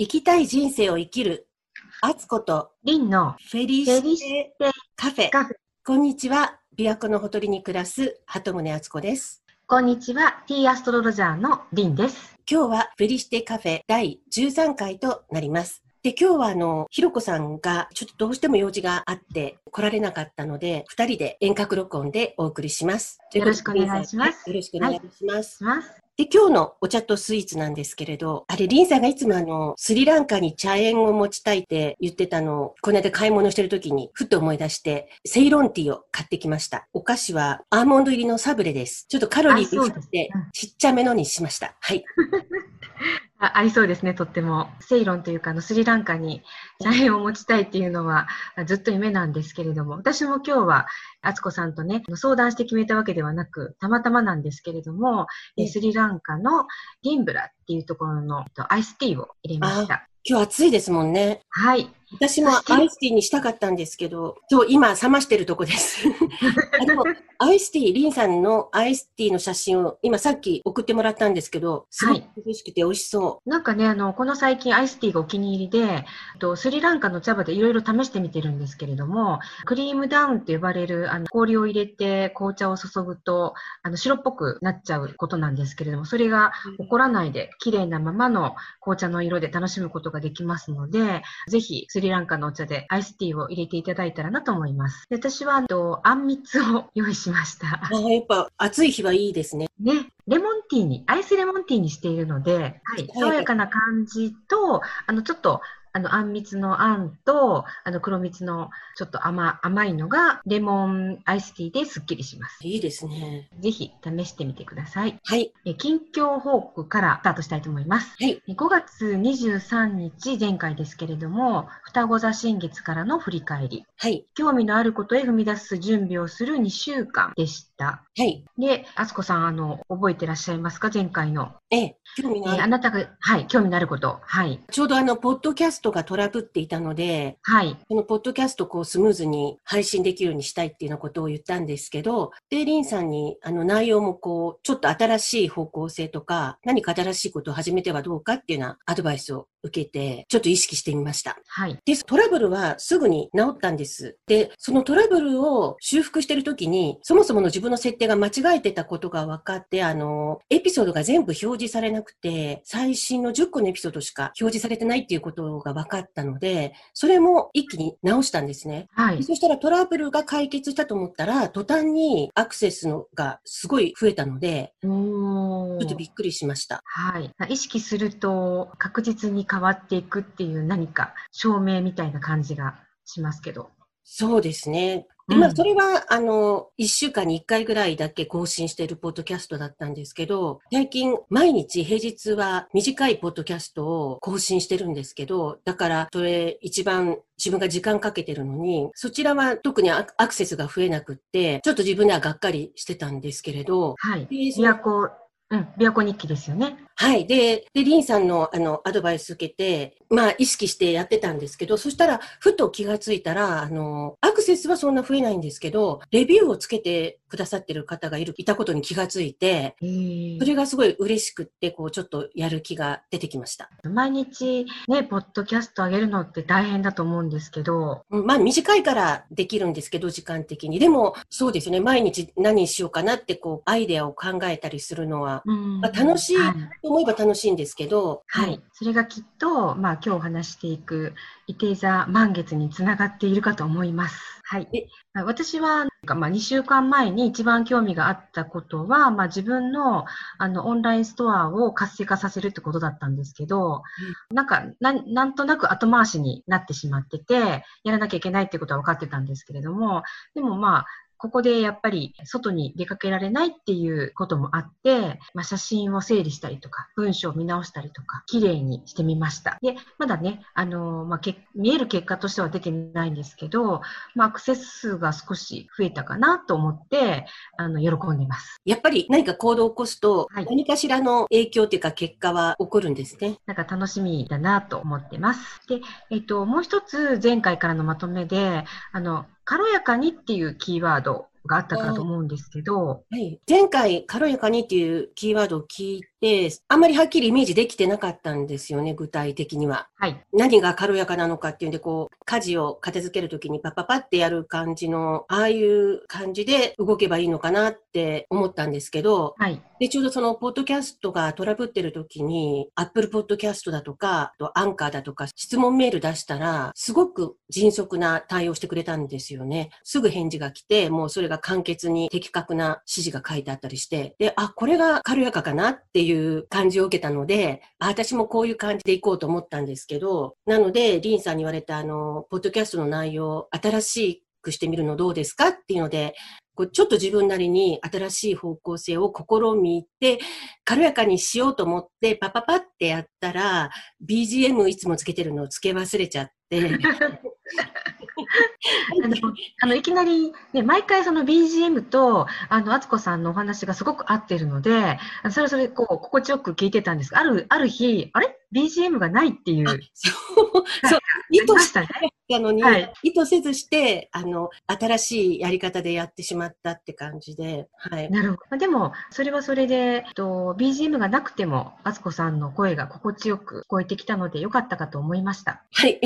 生きたい人生を生きる、あつことリンのフェリシシテカフェ。カフェ。こんにちは。琵琶湖のほとりに暮らす鳩宗敦子です。こんにちは、T アストロロジャーのリンです。今日はフェリシテカフェ第13回となります。で、今日はあの、ひろこさんがちょっとどうしても用事があって来られなかったので、二人で遠隔録音でお送りします。よろしくお願いしますはいよろしくお願いします。します。で、今日のお茶とスイーツなんですけれど、あれ、リンさんがいつもあの、スリランカに茶園を持ちたいって言ってたのを、この間買い物してる時に、ふっと思い出して、セイロンティーを買ってきました。お菓子はアーモンド入りのサブレです。ちょっとカロリー低くてうん、ちっちゃめのにしました。はい。あありそうですね、とっても。セイロンというか、あのスリランカに茶園を持ちたいっていうのはずっと夢なんですけれども、私も今日は、敦子さんとね、相談して決めたわけではなく、たまたまなんですけれども、スリランカのギンブラっていうところのえっとアイスティーを入れました。今日暑いですもんね。はい。私もアイスティーにしたかったんですけど、そう、今冷ましてるとこです。あでも、アイスティー、リンさんのアイスティーの写真を今さっき送ってもらったんですけど、すごく美しくて美味しそう。なんかね、あの、この最近アイスティーがお気に入りで、とスリランカの茶葉でいろいろ試してみてるんですけれども、クリームダウンと呼ばれるあの氷を入れて紅茶を注ぐと、あの白っぽくなっちゃうことなんですけれども、それが起こらないで、綺麗なままの紅茶の色で楽しむことができますので、ぜひスリランカのお茶でアイスティーを入れていただいたらなと思います。で私は、あと、あんみつを用意しました。あーやっぱ暑い日はいいですね。ね、レモンティーに、アイスレモンティーにしているので、はい、爽やかな感じと、あの、ちょっと、あの、あんみつのあんと、あの、黒蜜のちょっと甘、甘いのが、レモンアイスティーですっきりします。いいですね。ぜひ試してみてください。はい。え近況報告からスタートしたいと思います。はい。え5月23日前回ですけれども、双子座新月からの振り返り。はい。興味のあることへ踏み出す準備をする2週間でした。はい。で、あつこさん、あの、覚えてらっしゃいますか？前回の。ええ、興味えーのある。あなたが、はい、興味のあること。はい。ちょうどあの、ポッドキャストがトラブっていたので、はい。このポッドキャストをこうスムーズに配信できるようにしたいっていうようなことを言ったんですけど、で、リンさんにあの内容もこう、ちょっと新しい方向性とか、何か新しいことを始めてはどうかっていうようなアドバイスを受けて、ちょっと意識してみました。はい。で、トラブルはすぐに治ったんです。で、そのトラブルを修復してるときに、そもそもの自分の設定が間違えてたことが分かって、あの、エピソードが全部表示されなくて、最新の10個のエピソードしか表示されてないっていうことが分かったので、それも一気に直したんですね。はい。でそしたらトラブルが解決したと思ったら、途端にアクセスのがすごい増えたので、ちょっとびっくりしました。はい。意識すると確実に変わっていくっていう何か証明みたいな感じがしますけど。そうですね。で、うんまあ、それは、あの、一週間に一回ぐらいだけ更新しているポッドキャストだったんですけど、最近、毎日平日は短いポッドキャストを更新してるんですけど、だから、それ一番自分が時間かけてるのに、そちらは特にアアクセスが増えなくって、ちょっと自分ではがっかりしてたんですけれど、はい。琵琶湖、うん、琵琶湖日記ですよね。はい。で、で、リンさんの、あの、アドバイス受けて、まあ、意識してやってたんですけど、そしたら、ふと気がついたら、あの、アクセスはそんな増えないんですけど、レビューをつけてくださってる方がいる、いたことに気がついて、えーそれがすごい嬉しくって、こう、ちょっとやる気が出てきました。毎日ね、ポッドキャスト上げるのって大変だと思うんですけど、うんまあ、短いからできるんですけど、時間的に。でも、そうですよね。毎日何しようかなって、こう、アイデアを考えたりするのは、うんまあ楽しいはい思えば楽しいんですけど、はい。それがきっと、まあ今日お話していく、伊手座満月につながっているかと思います。はい。私は、まあ2週間前に一番興味があったことは、まあ自分の、あの、オンラインストアを活性化させるってことだったんですけど、なんか、なんなんとなく後回しになってしまってて、やらなきゃいけないってことは分かってたんですけれども、でもまあ、ここでやっぱり外に出かけられないっていうこともあって、まあ、写真を整理したりとか、文章を見直したりとか、綺麗にしてみました。で、まだね、あのまあ、け見える結果としては出てないんですけど、まあ、アクセス数が少し増えたかなと思って、あの、喜んでます。やっぱり何か行動を起こすと、はい何かしらの影響というか結果は起こるんですね。なんか楽しみだなと思ってます。で、えっと、もう一つ前回からのまとめで、あの、軽やかにっていうキーワードがあったかと思うんですけど、はい。前回、軽やかにっていうキーワードを聞いで、あんまりはっきりイメージできてなかったんですよね、具体的には。はい。何が軽やかなのかっていうんで、こう、家事を片付けるときにパッパパってやる感じの、ああいう感じで動けばいいのかなって思ったんですけど、はい。で、ちょうどその、ポッドキャストがトラブってるときに、Apple Podcast だとか、あとアンカーだとか、質問メール出したら、すごく迅速な対応してくれたんですよね。すぐ返事が来て、もうそれが簡潔に的確な指示が書いてあったりして、で、あ、これが軽やかかなっていう感じを受けたので、あ私もこういう感じでいこうと思ったんですけど、なので、リンさんに言われたあの、ポッドキャストの内容、新しクしてみるのどうですかっていうので、こうちょっと自分なりに新しい方向性を試みて、軽やかにしようと思って、パパパってやったら、BGM いつもつけてるのをつけ忘れちゃって、あの、あのいきなり、ね、毎回その BGM と、あの、敦子さんのお話がすごく合ってるので、それそれ、こう、心地よく聞いてたんですが、ある、ある日、あれ ?BGM がないっていう、そう、そう、意図したのに、はい意図せずして、あの、新しいやり方でやってしまったって感じで、はい。なるほど。でも、それはそれで、えっと、BGM がなくても、敦子さんの声が心地よく聞こえてきたので、よかったかと思いました。はい。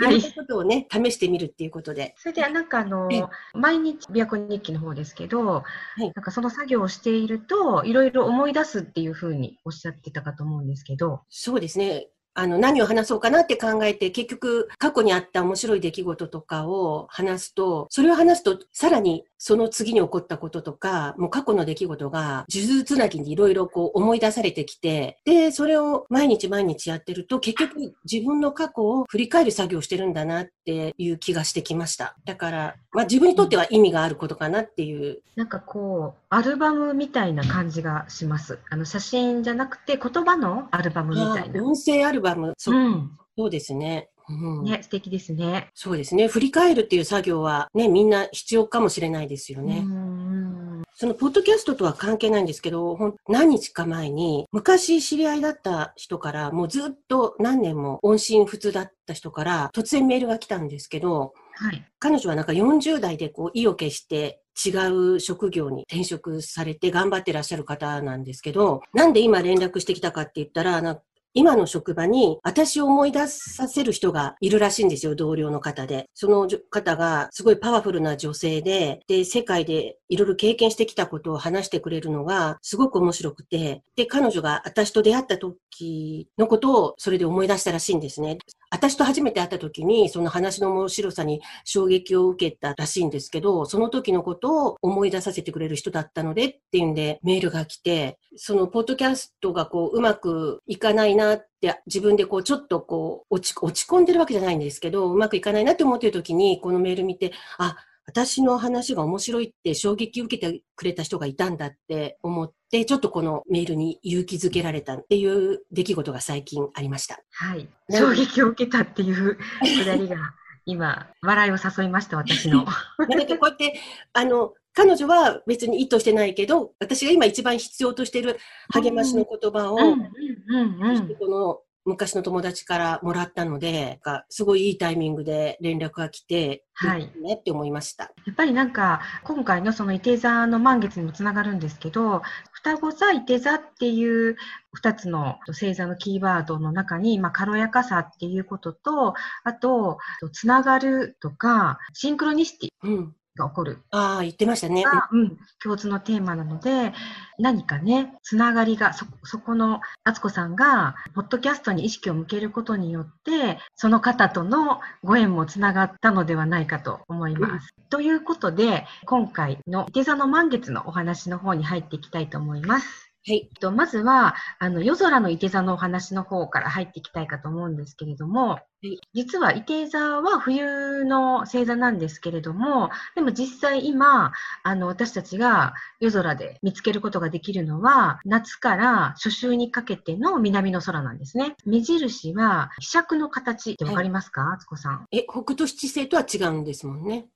はいいろんなことをね、試してみるっていうことで。それで、なんかあのええ、毎日、琵琶湖日記の方ですけど、いなんかその作業をしていると、いろいろ思い出すっていうふうにおっしゃってたかと思うんですけど、そうですね。あの、何を話そうかなって考えて、結局、過去にあった面白い出来事とかを話すと、それを話すと、さらにその次に起こったこととか、もう過去の出来事が、数珠つなぎにいろいろこう思い出されてきて、で、それを毎日毎日やってると、結局自分の過去を振り返る作業をしてるんだなっていう気がしてきました。だから、まあ自分にとっては意味があることかなっていう。なんかこう、アルバムみたいな感じがします。あの、写真じゃなくて、言葉のアルバムみたいな。音声アルバム、そううん。そうですね。うんね、素敵ですね。そうですね。振り返るっていう作業はね、みんな必要かもしれないですよね。うん。そのポッドキャストとは関係ないんですけど、ほん何日か前に、昔知り合いだった人から、もうずっと何年も音信不通だった人から、突然メールが来たんですけど、はい。彼女はなんか40代でこう意を決して違う職業に転職されて頑張ってらっしゃる方なんですけど、なんで今連絡してきたかって言ったら、今の職場に私を思い出させる人がいるらしいんですよ、同僚の方で。その方がすごいパワフルな女性で、で、世界でいろいろ経験してきたことを話してくれるのがすごく面白くて、で、彼女が私と出会った時のことをそれで思い出したらしいんですね。私と初めて会った時に、その話の面白さに衝撃を受けたらしいんですけど、その時のことを思い出させてくれる人だったのでっていうんでメールが来て、そのポッドキャストがこううまくいかないなって自分でこうちょっとこう落ち落ち込んでるわけじゃないんですけど、うまくいかないなって思ってる時にこのメール見て、あ、私の話が面白いって衝撃を受けてくれた人がいたんだって思って、ちょっとこのメールに勇気づけられたっていう出来事が最近ありました。はい。衝撃を受けたっていうくだりが、今、笑いを誘いました、私の。なんかこうやって、あの、彼女は別に意図してないけど、私が今一番必要としている励ましの言葉を。この昔の友達からもらったので、すごいいいタイミングで連絡が来て、はいねって思いました。やっぱりなんか、今回のその伊手座の満月にもつながるんですけど、双子座、伊手座っていう二つの星座のキーワードの中に、まあ、軽やかさっていうことと、あと、つながるとか、シンクロニシティうん。が起こるああ、言ってましたね。が、うん、共通のテーマなので、何かね、つながりが、そ、そこの、敦子さんが、ポッドキャストに意識を向けることによって、その方とのご縁もつながったのではないかと思います。ということで、今回の伊手座の満月のお話の方に入っていきたいと思います。はい。えっとまずは、あの、夜空の伊手座のお話の方から入っていきたいかと思うんですけれども、い実は伊手座は冬の星座なんですけれども、でも実際今、あの、私たちが夜空で見つけることができるのは、夏から初秋にかけての南の空なんですね。目印は、希釈の形ってわかりますか、敦子さん？え、北斗七星とは違うんですもんね。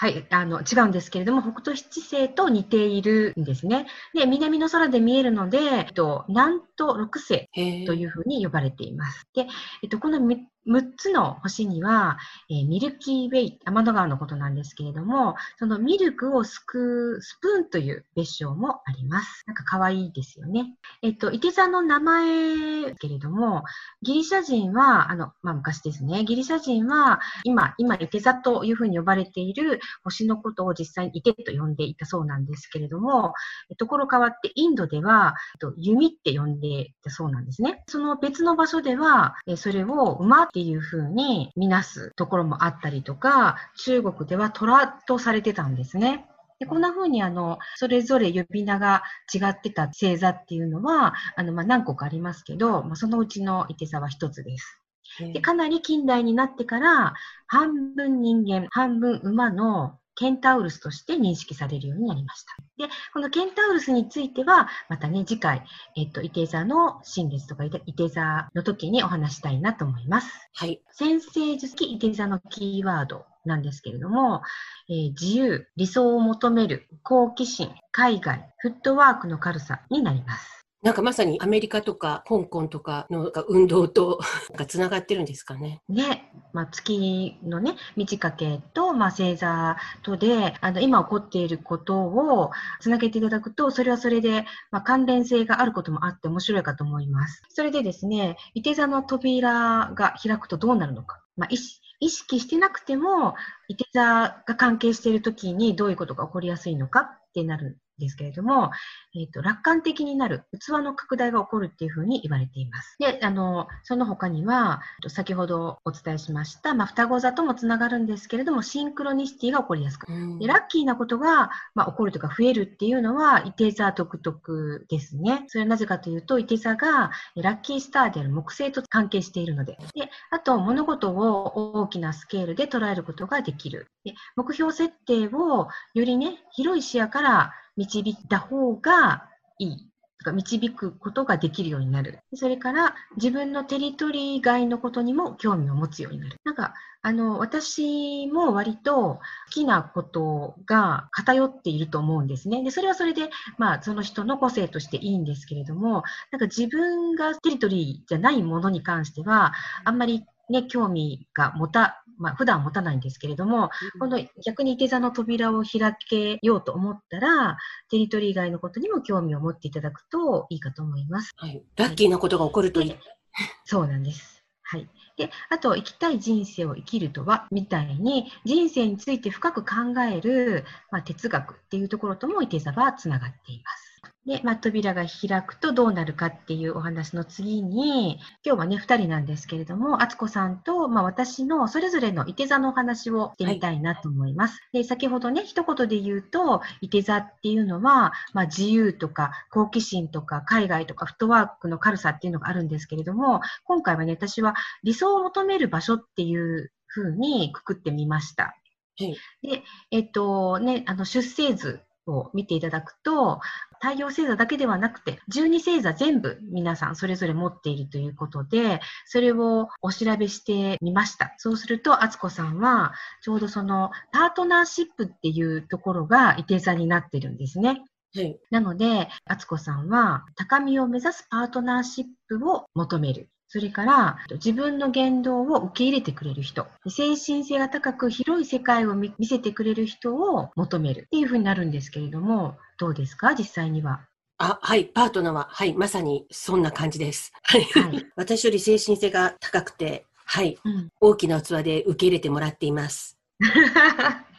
はい、あの、違うんですけれども、北斗七星と似ているんですね。で、南の空で見えるので、えっと、南と六星というふうに呼ばれています。で、えっと、この6つの星には、えー、ミルキーウェイ、天の川のことなんですけれども、そのミルクをすくうスプーンという別称もあります。なんか可愛いですよね。えっと、伊手座の名前けれども、ギリシャ人は、あの、まあ、昔ですね、ギリシャ人は、今、今、伊手座というふうに呼ばれている星のことを実際に伊手と呼んでいたそうなんですけれども、ところ変わってインドでは、弓って呼んでいたそうなんですね。その別の場所では、それを馬っていうふうに見なすところもあったりとか、中国では虎とされてたんですね。でこんな風にあの、それぞれ呼び名が違ってた星座っていうのは、あの、まあ、何個かありますけど、まあ、そのうちの伊手座は一つです。でかなり近代になってから、半分人間、半分馬のケンタウルスとして認識されるようになりました。で、このケンタウルスについては、またね、次回、えっと、伊手座の新月とか伊手座の時にお話したいなと思います。はい。先生術期伊手座のキーワードなんですけれども、えー、自由、理想を求める、好奇心、海外、フットワークの軽さになります。なんかまさにアメリカとか香港とかの運動とつ ながってるんですかね。ね。まあ、月のね、満ち欠けと、まあ、星座とで、あの、今起こっていることをつなげていただくと、それはそれで、まあ、関連性があることもあって面白いかと思います。それでですね、いて座の扉が開くとどうなるのか。まあ、意識してなくても、いて座が関係しているときにどういうことが起こりやすいのかってなるですけれども、えっ、ー、と、楽観的になる、器の拡大が起こるっていうふうに言われています。で、あの、その他には、先ほどお伝えしました、まあ、双子座ともつながるんですけれども、シンクロニシティが起こりやすく、でラッキーなことが、まあ、起こるとか増えるっていうのは、いて座独特ですね。それはなぜかというと、いて座がラッキースターである木星と関係しているので。で、あと、物事を大きなスケールで捉えることができる。で目標設定をよりね、広い視野から導いた方がいい。導くことができるようになる。それから自分のテリトリー外のことにも興味を持つようになる。なんか、あの、私も割と好きなことが偏っていると思うんですね。で、それはそれで、まあ、その人の個性としていいんですけれども、なんか自分がテリトリーじゃないものに関しては、あんまりね、興味が持た、まあ、普段持たないんですけれども、うん、この逆に手座の扉を開けようと思ったら、テリトリー以外のことにも興味を持っていただくといいかと思います。はい。ラッキーなことが起こるといい。そうなんです。はい。で、あと、生きたい人生を生きるとは、みたいに、人生について深く考える、まあ、哲学っていうところとも、いて座はつながっています。で、まあ、扉が開くとどうなるかっていうお話の次に、今日はね、2人なんですけれども、敦子さんと、まあ、私のそれぞれのいて座のお話をしてみたいなと思います。はい、で、先ほどね、一言で言うと、いて座っていうのは、まあ、自由とか好奇心とか海外とかフットワークの軽さっていうのがあるんですけれども、今回はね、私は理想を求める場所っていうふうにくくってみました。はい、で、えっとね、あの出生図を見ていただくと、太陽星座だけではなくて、12星座全部皆さんそれぞれ持っているということで、それをお調べしてみました。そうすると、あつこさんは、ちょうどそのパートナーシップっていうところがいて座になってるんですね。はい、なので、あつこさんは、高みを目指すパートナーシップを求める。それから、自分の言動を受け入れてくれる人。精神性が高く広い世界を見せてくれる人を求めるっていうふうになるんですけれども、どうですか？実際には。あ、はい、パートナーは、はい、まさにそんな感じです。はい。私より精神性が高くて、はい、うん、大きな器で受け入れてもらっています。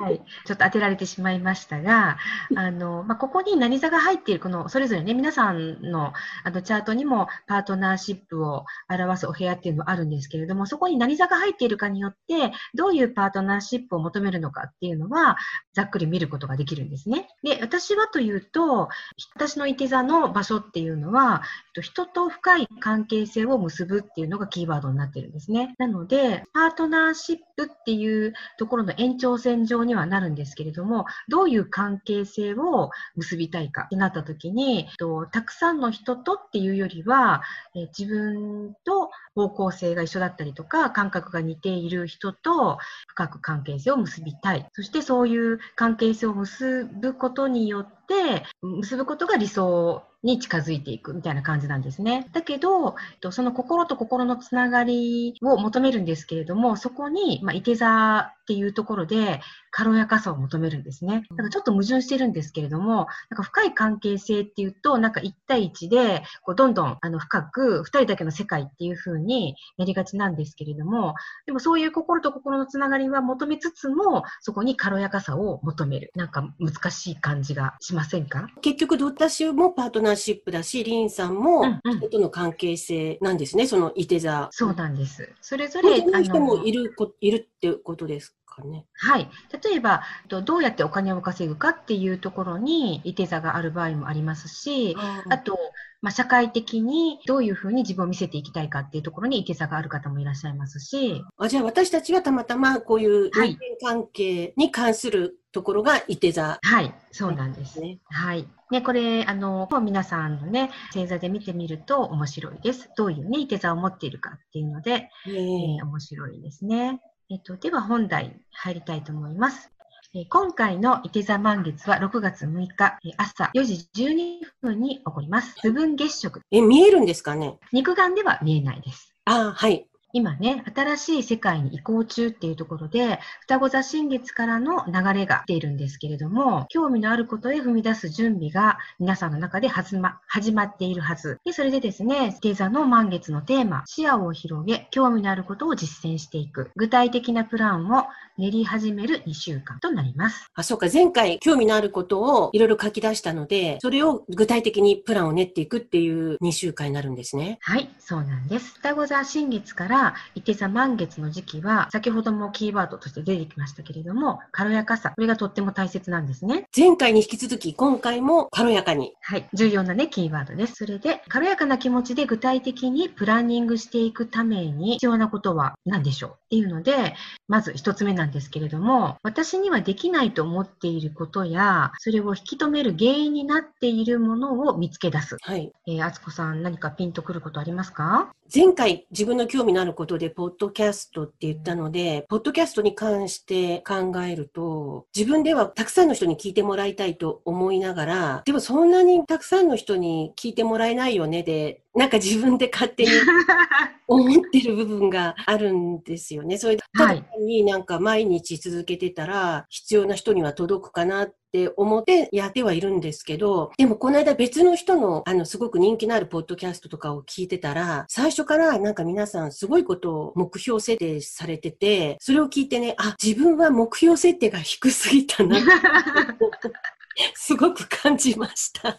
はい、ちょっと当てられてしまいましたが、あのまあ、ここに何座が入っている、このそれぞれね、皆さんのあのチャートにもパートナーシップを表すお部屋っていうのはあるんですけれども、そこに何座が入っているかによって、どういうパートナーシップを求めるのかっていうのは、ざっくり見ることができるんですね。で、私はというと、私のいて座の場所っていうのは、人と深い関係性を結ぶっていうのがキーワードになってるんですね。なので、パートナーシップっていうところの延長線上にはなるんですけれども、どういう関係性を結びたいかってなった時に、とたくさんの人とっていうよりは、え自分と方向性が一緒だったりとか、感覚が似ている人と深く関係性を結びたい。そしてそういう関係性を結ぶことによってって、結ぶことが理想に近づいていくみたいな感じなんですね。だけど、その心と心のつながりを求めるんですけれども、そこに、まあ、いて座っていうところで軽やかさを求めるんですね。だからちょっと矛盾してるんですけれども、なんか深い関係性っていうと、なんか1対1で、こうどんどんあの深く2人だけの世界っていう風になりがちなんですけれども、でもそういう心と心のつながりは求めつつも、そこに軽やかさを求める。なんか難しい感じがしませんか？結局、私もパートナーシップだし、リンさんも人との関係性なんですね、そのいて座。そうなんです。それぞれ。人もいるいるってことですかね。はい。例えば、どうやってお金を稼ぐかっていうところに、いて座がある場合もありますし、あと、まあ、社会的にどういうふうに自分を見せていきたいかっていうところにいて座がある方もいらっしゃいますし。あじゃあ私たちはたまたまこういう人間関係に関するところがいて座、はい、そうなんです。ね、はい。ね、これ、あの、皆さんのね、星座で見てみると面白いです。どういうね、いて座を持っているかっていうので、えー、面白いですね。えっと、では本題入りたいと思います。え今回のいて座満月は6月6日、朝4時12分に起こります。部分月食。え、見えるんですかね？肉眼では見えないです。あはい。今ね、新しい世界に移行中っていうところで、双子座新月からの流れが出ているんですけれども、興味のあることへ踏み出す準備が皆さんの中で始ま始まっているはず。で、それでですね、星座の満月のテーマ、視野を広げ、興味のあることを実践していく。具体的なプランを練り始める2週間となります。あ、そうか。前回興味のあることをいろいろ書き出したので、それを具体的にプランを練っていくっていう2週間になるんですね。はい、そうなんです。双子座新月から、いて座満月の時期は、先ほどもキーワードとして出てきましたけれども、軽やかさ。これがとっても大切なんですね。前回に引き続き、今回も軽やかに。はい。重要なね、キーワードです。それで、軽やかな気持ちで具体的にプランニングしていくために必要なことは何でしょう？っていうので、まず一つ目なんですけれども、私にはできないと思っていることや、それを引き止める原因になっているものを見つけ出す。はい。えー、あつこさん、何かピンとくることありますか？前回自分の興味のあることで、ポッドキャストって言ったので、ポッドキャストに関して考えると、自分ではたくさんの人に聞いてもらいたいと思いながら、でもそんなにたくさんの人に聞いてもらえないよねで、なんか自分で勝手に 思ってる部分があるんですよね。それで、ただになんか毎日続けてたら、必要な人には届くかなって思ってやってはいるんですけど、でもこの間別の人の、あの、すごく人気のあるポッドキャストとかを聞いてたら、最初からなんか皆さんすごいことを目標設定されてて、それを聞いてね、あ、自分は目標設定が低すぎたな。すごく感じました。だか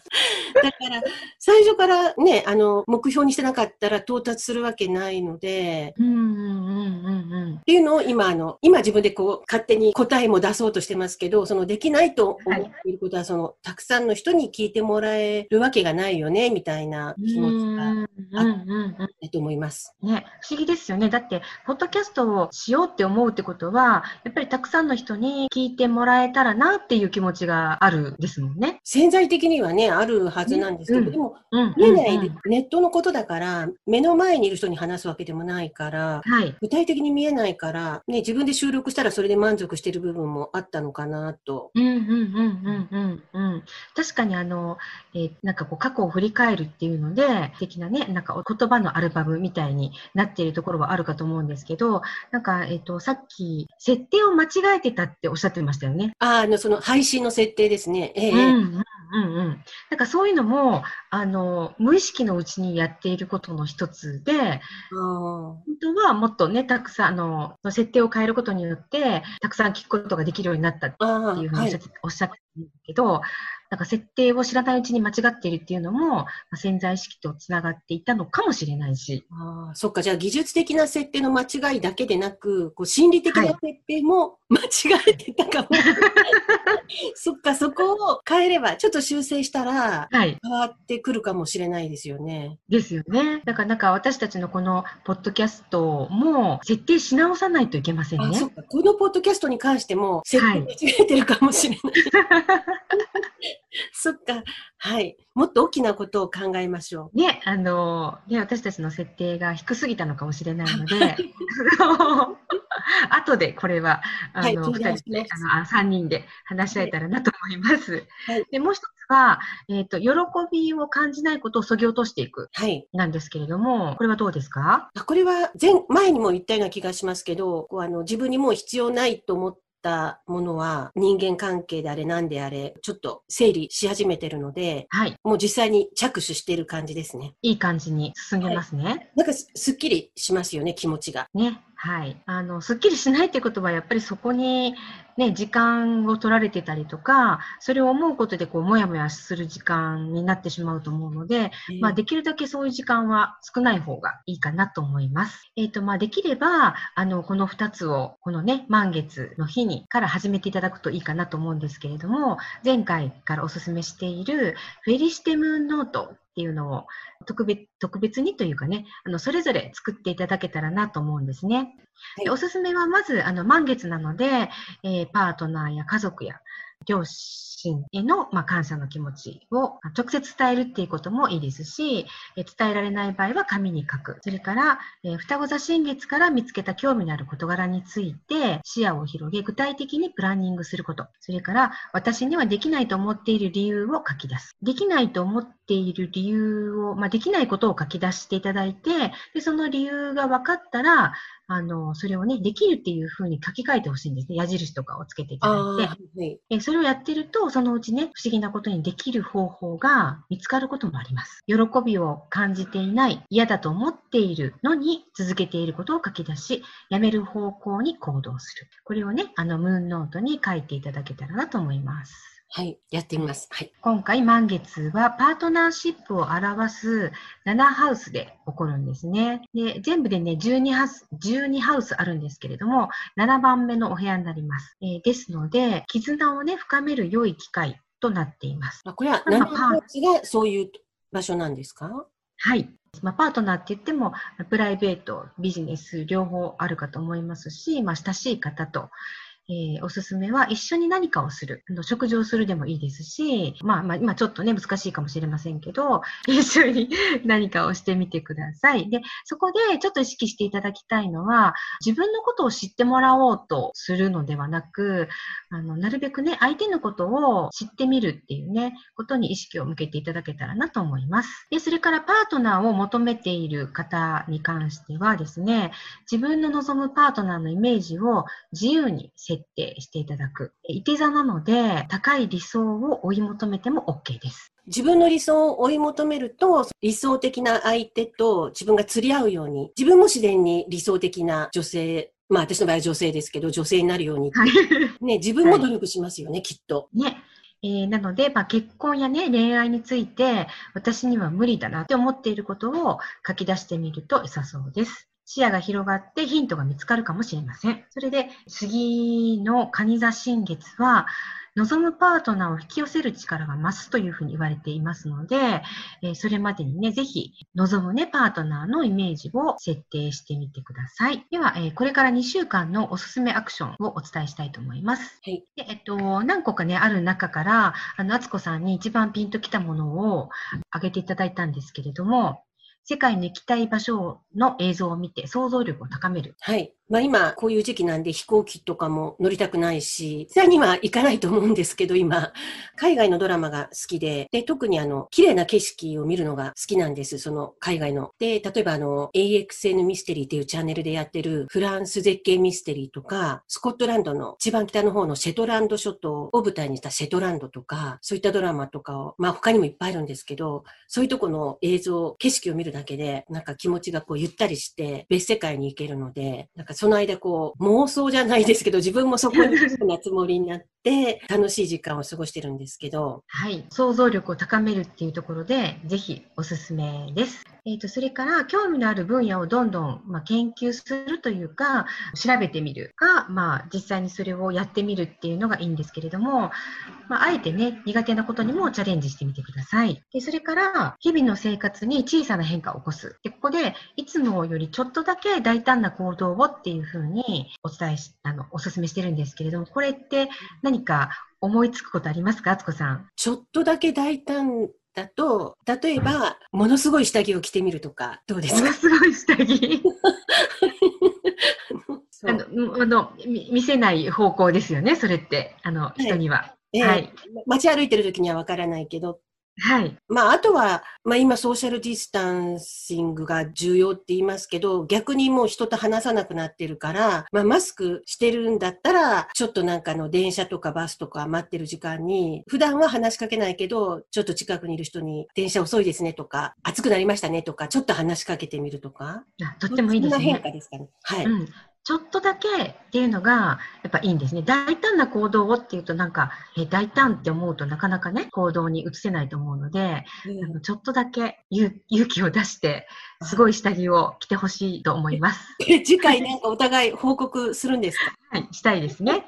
ら、最初からね、あの、目標にしてなかったら到達するわけないので、うんうんうんうんっていうのを今、あの、今自分でこう、勝手に答えも出そうとしてますけど、そのできないと思っていることは、はい、その、たくさんの人に聞いてもらえるわけがないよね、みたいな気持ちがあったと思います。ね、不思議ですよね。だって、ポッドキャストをしようって思うってことは、やっぱりたくさんの人に聞いてもらえたらなっていう気持ちがあるですもんね。潜在的にはね、あるはずなんですけど、うん、でも、見えない、ネットのことだから、目の前にいる人に話すわけでもないから、はい、具体的に見えないから、ね、自分で収録したらそれで満足してる部分もあったのかなと。うんうんうんうんうんうん。確かにあの、えー、なんかこう過去を振り返るっていうので、的なね、なんか言葉のアルバムみたいになっているところはあるかと思うんですけど、なんか、えっ、ー、と、さっき、設定を間違えてたっておっしゃってましたよね。ああ、の、その配信の設定ですね。ね。ええ、うんうんうんうん。なんかそういうのも、あの、無意識のうちにやっていることの一つで、本当はもっとね、たくさん、あの、設定を変えることによって、たくさん聞くことができるようになったっていうふうにおっしゃって,、おっしゃってるんだけど、なんか設定を知らないうちに間違っているっていうのも、まあ、潜在意識とつながっていたのかもしれないし。ああ、そっか。じゃあ技術的な設定の間違いだけでなく、こう心理的な設定も間違えてたかも。はい、そっか、そこを変えれば、ちょっと修正したら、変わってくるかもしれないですよね。ですよね。だからなんか私たちのこのポッドキャストも設定し直さないといけませんね。そっか。このポッドキャストに関しても設定間違えてるかもしれない。は い そっか。はい。もっと大きなことを考えましょう。ね、あの、ね、私たちの設定が低すぎたのかもしれないので、後でこれは、あの、二、はい、人で、あの、三人で話し合えたらなと思います。はい、で、もう一つは、えっ、ー、と、喜びを感じないことをそぎ落としていく。はい。なんですけれども、これはどうですか？これは前、前にも言ったような気がしますけど、こうあの自分にもう必要ないと思ってったものは人間関係であれ何であれちょっと整理し始めてるので、はい、もう実際に着手している感じですね。いい感じに進んでますね。はい、なんかすっきりしますよね、気持ちが。ね。はい。あの、すっきりしないってことは、やっぱりそこにね、時間を取られてたりとか、それを思うことで、こう、もやもやする時間になってしまうと思うので、えー、まあ、できるだけそういう時間は少ない方がいいかなと思います。えっ、ー、と、まあ、できれば、あの、この2つを、このね、満月の日にから始めていただくといいかなと思うんですけれども、前回からお勧めしている、フェリシテムーンノートっていうのを特別特別にというかね、あのそれぞれ作っていただけたらなと思うんですね。はい、おすすめはまずあの満月なので、えー、パートナーや家族や両親への、まあ、感謝の気持ちを直接伝えるっていうこともいいですし、え伝えられない場合は紙に書く。それから、え、双子座新月から見つけた興味のある事柄について視野を広げ、具体的にプランニングすること。それから、私にはできないと思っている理由を書き出す。できないと思っている理由を、まあ、できないことを書き出していただいて、でその理由が分かったら、あの、それをね、できるっていうふうに書き換えてほしいんですね。矢印とかをつけていただいて。はい、えそれをやってると、そのうちね、不思議なことにできる方法が見つかることもあります。喜びを感じていない、嫌だと思っているのに続けていることを書き出し、やめる方向に行動する。これをね、あの、ムーンノートに書いていただけたらなと思います。はい、やってみます。はい。今回満月はパートナーシップを表す7ハウスで起こるんですね。で、全部でね、12ハウス、12ハウスあるんですけれども、7番目のお部屋になります。えー、ですので、絆をね、深める良い機会となっています。あこれは7ハウスがそういう場所なんですか？はい。まあ、パートナーって言っても、プライベート、ビジネス、両方あるかと思いますし、まあ、親しい方と、えー、おすすめは一緒に何かをする。食事をするでもいいですし、まあまあ今ちょっとね難しいかもしれませんけど、一緒に 何かをしてみてください。で、そこでちょっと意識していただきたいのは、自分のことを知ってもらおうとするのではなく、あの、なるべくね、相手のことを知ってみるっていうね、ことに意識を向けていただけたらなと思います。で、それからパートナーを求めている方に関してはですね、自分の望むパートナーのイメージを自由に設設定していただく。いて座なので、高い理想を追い求めても OK です。自分の理想を追い求めると、理想的な相手と自分が釣り合うように、自分も自然に理想的な女性まあ私の場合は女性ですけど、女性になるように。はい、ね、自分も努力しますよね、はい、きっと。ね。えー、なので、まあ、結婚やね、恋愛について、私には無理だなって思っていることを書き出してみると良さそうです。視野が広がってヒントが見つかるかもしれません。それで次の蟹座新月は、望むパートナーを引き寄せる力が増すというふうに言われていますので、えそれまでにね、ぜひ望むね、パートナーのイメージを設定してみてください。では、えこれから2週間のおすすめアクションをお伝えしたいと思います。はい。でえっと、何個かね、ある中から、あの、あつこさんに一番ピンときたものを挙げていただいたんですけれども、世界に行きたい場所の映像を見て想像力を高める。はい。まあ今、こういう時期なんで飛行機とかも乗りたくないし、実際には行かないと思うんですけど、今、海外のドラマが好きで、で、特にあの、綺麗な景色を見るのが好きなんです、その海外の。で、例えばあの、AXN ミステリーっていうチャンネルでやってるフランス絶景ミステリーとか、スコットランドの一番北の方のシェトランド諸島を舞台にしたシェトランドとか、そういったドラマとかを、まあ他にもいっぱいあるんですけど、そういうとこの映像、景色を見るだけで、なんか気持ちがこうゆったりして、別世界に行けるので、なんかその間こう、妄想じゃないですけど、自分もそこに行くなつもりになって、楽しい時間を過ごしてるんですけど。はい。想像力を高めるっていうところで、ぜひおすすめです。え、ー、と、それから、興味のある分野をどんどん、まあ、研究するというか、調べてみるか、まあ、実際にそれをやってみるっていうのがいいんですけれども、まあ、あえてね、苦手なことにもチャレンジしてみてください。で、それから、日々の生活に小さな変化を起こす。で、ここで、いつもよりちょっとだけ大胆な行動をっていうふうにお伝えし、あの、お勧めしてるんですけれども、これって何か思いつくことありますか、あつこさん？ちょっとだけ大胆だと、例えば、ものすごい下着を着てみるとか、どうですか？ものすごい下着。あの、あの、見せない方向ですよね、それって、あの、人には。はい。街歩いてる時にはわからないけど、はい。まあ、あとは、まあ今ソーシャルディスタンシングが重要って言いますけど、逆にもう人と話さなくなってるから、まあマスクしてるんだったら、ちょっとなんかの電車とかバスとか待ってる時間に、普段は話しかけないけど、ちょっと近くにいる人に、電車遅いですねとか、暑くなりましたねとか、ちょっと話しかけてみるとか。とってもいいですね。変化ですかね。はい。うんちょっとだけっていうのが、やっぱいいんですね。大胆な行動をっていうとなんか、え大胆って思うとなかなかね、行動に移せないと思うので、うん、あのちょっとだけ勇気を出して、すごい下着を着てほしいと思います。次回なんかお互い報告するんですか？はい、したいですね。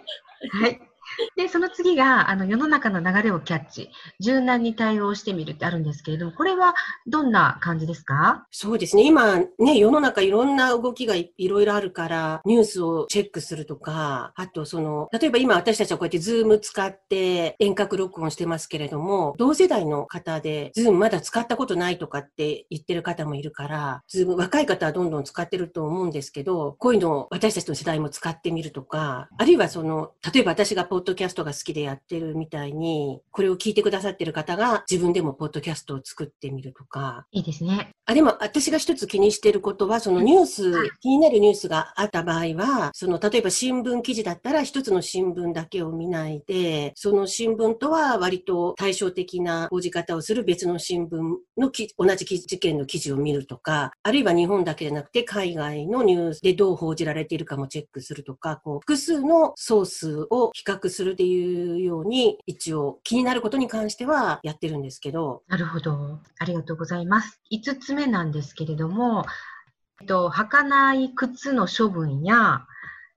はい。で、その次が、あの、世の中の流れをキャッチ、柔軟に対応してみるってあるんですけれども、これはどんな感じですか？そうですね。今、ね、世の中いろんな動きがいろいろあるから、ニュースをチェックするとか、あとその、例えば今私たちはこうやって Zoom 使って遠隔録音してますけれども、同世代の方で、 Zoom まだ使ったことないとかって言ってる方もいるから、 Zoom 若い方はどんどん使ってると思うんですけど、こういうのを私たちの世代も使ってみるとか、あるいはその、例えば私がポッドキャストが好きでやってるみたいに、これを聞いてくださってる方が自分でもポッドキャストを作ってみるとか。いいですね。あ、でも私が一つ気にしてることは、そのニュース、気になるニュースがあった場合は、その例えば新聞記事だったら一つの新聞だけを見ないで、その新聞とは割と対照的な報じ方をする別の新聞の同じ事件の記事を見るとか、あるいは日本だけじゃなくて海外のニュースでどう報じられているかもチェックするとか、こう複数のソースを比較するっていうように、一応気になることに関してはやってるんですけど。なるほど。ありがとうございます。5つ目なんですけれども、えっと、履かない靴の処分や、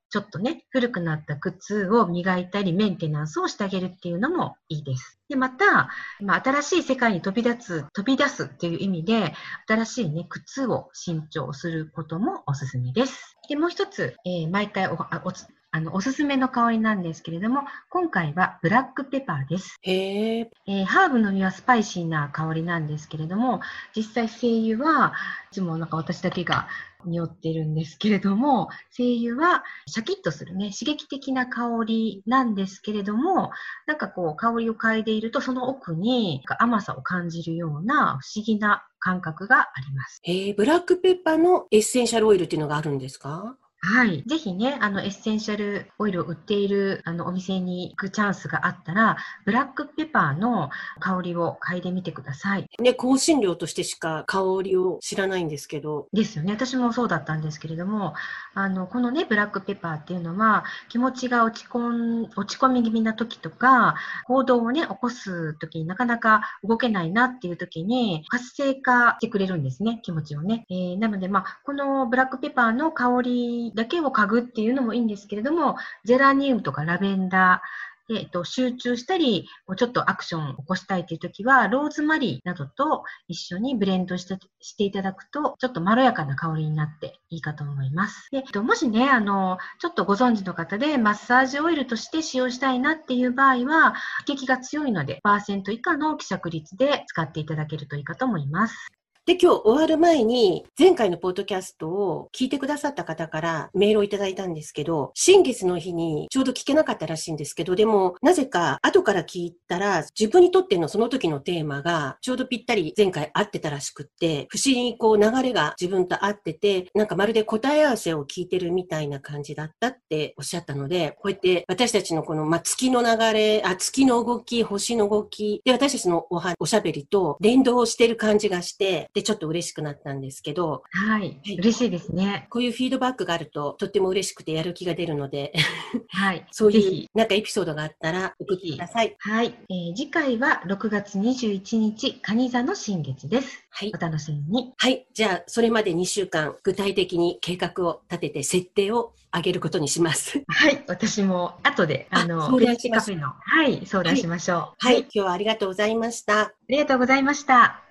ちょっとね、古くなった靴を磨いたり、メンテナンスをしてあげるっていうのもいいです。で、また、まあ、新しい世界に飛び立つ、飛び出すっていう意味で、新しいね、靴を新調することもおすすめです。で、もう一つ、えー、毎回おおあの、おすすめの香りなんですけれども、今回はブラックペパーです。へえー、ハーブの実はスパイシーな香りなんですけれども、実際精油は、いつもなんか私だけが匂ってるんですけれども、精油はシャキッとするね、刺激的な香りなんですけれども、なんかこう香りを嗅いでいるとその奥に甘さを感じるような不思議な感覚があります。えー、ブラックペッパーのエッセンシャルオイルっていうのがあるんですか？はい。ぜひね、あの、エッセンシャルオイルを売っている、あの、お店に行くチャンスがあったら、ブラックペパーの香りを嗅いでみてください。ね、香辛料としてしか香りを知らないんですけど。ですよね。私もそうだったんですけれども、あの、このね、ブラックペパーっていうのは、気持ちが落ち込ん、落ち込み気味な時とか、行動をね、起こす時になかなか動けないなっていう時に、活性化してくれるんですね、気持ちをね。えー、なので、まあ、このブラックペパーの香りだけを嗅ぐっていうのもいいんですけれども、ジェラニウムとかラベンダー、で、えっと、集中したり、ちょっとアクションを起こしたいというときは、ローズマリーなどと一緒にブレンドしてしていただくと、ちょっとまろやかな香りになっていいかと思います。で、えっと、もしね、あの、ちょっとご存知の方で、マッサージオイルとして使用したいなっていう場合は、刺激が強いので、パーセント以下の希釈率で使っていただけるといいかと思います。で、今日終わる前に、前回のポッドキャストを聞いてくださった方からメールをいただいたんですけど、新月の日にちょうど聞けなかったらしいんですけど、でも、なぜか後から聞いたら、自分にとってのその時のテーマが、ちょうどぴったり前回合ってたらしくって、不思議にこう流れが自分と合ってて、なんかまるで答え合わせを聞いてるみたいな感じだったっておっしゃったので、こうやって私たちのこの、まあ、月の流れ、あ、月の動き、星の動き、で、私たちのおはおしゃべりと連動してる感じがして、ってちょっと嬉しくなったんですけど、はい。はい嬉しいですね。こういうフィードバックがあるととっても嬉しくてやる気が出るので、はい。そういう。なんかエピソードがあったら送ってください。はい、えー次回は6月21日、蟹座の新月です。はいお。楽しみに。はい。じゃあ、それまで2週間、具体的に計画を立てて設定を上げることにします。はい、私も後で、ああの、相ペ談しましょうリチカフェの、はい、相談しましょう。はい。今日はありがとうございました。ありがとうございました。